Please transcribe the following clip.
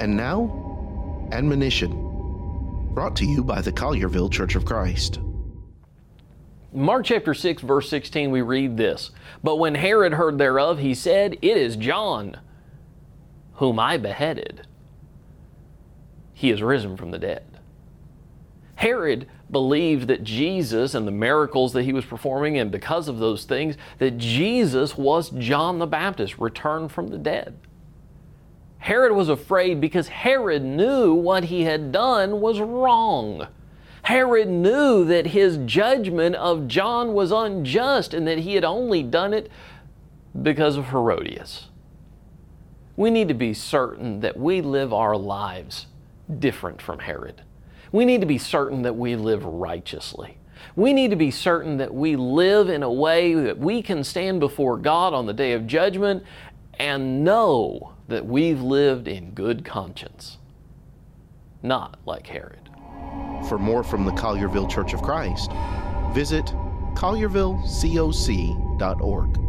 And now, admonition. Brought to you by the Collierville Church of Christ. Mark chapter 6, verse 16, we read this But when Herod heard thereof, he said, It is John, whom I beheaded. He is risen from the dead. Herod believed that Jesus and the miracles that he was performing, and because of those things, that Jesus was John the Baptist, returned from the dead. Herod was afraid because Herod knew what he had done was wrong. Herod knew that his judgment of John was unjust and that he had only done it because of Herodias. We need to be certain that we live our lives different from Herod. We need to be certain that we live righteously. We need to be certain that we live in a way that we can stand before God on the day of judgment and know that we've lived in good conscience, not like Herod. For more from the Collierville Church of Christ, visit colliervillecoc.org.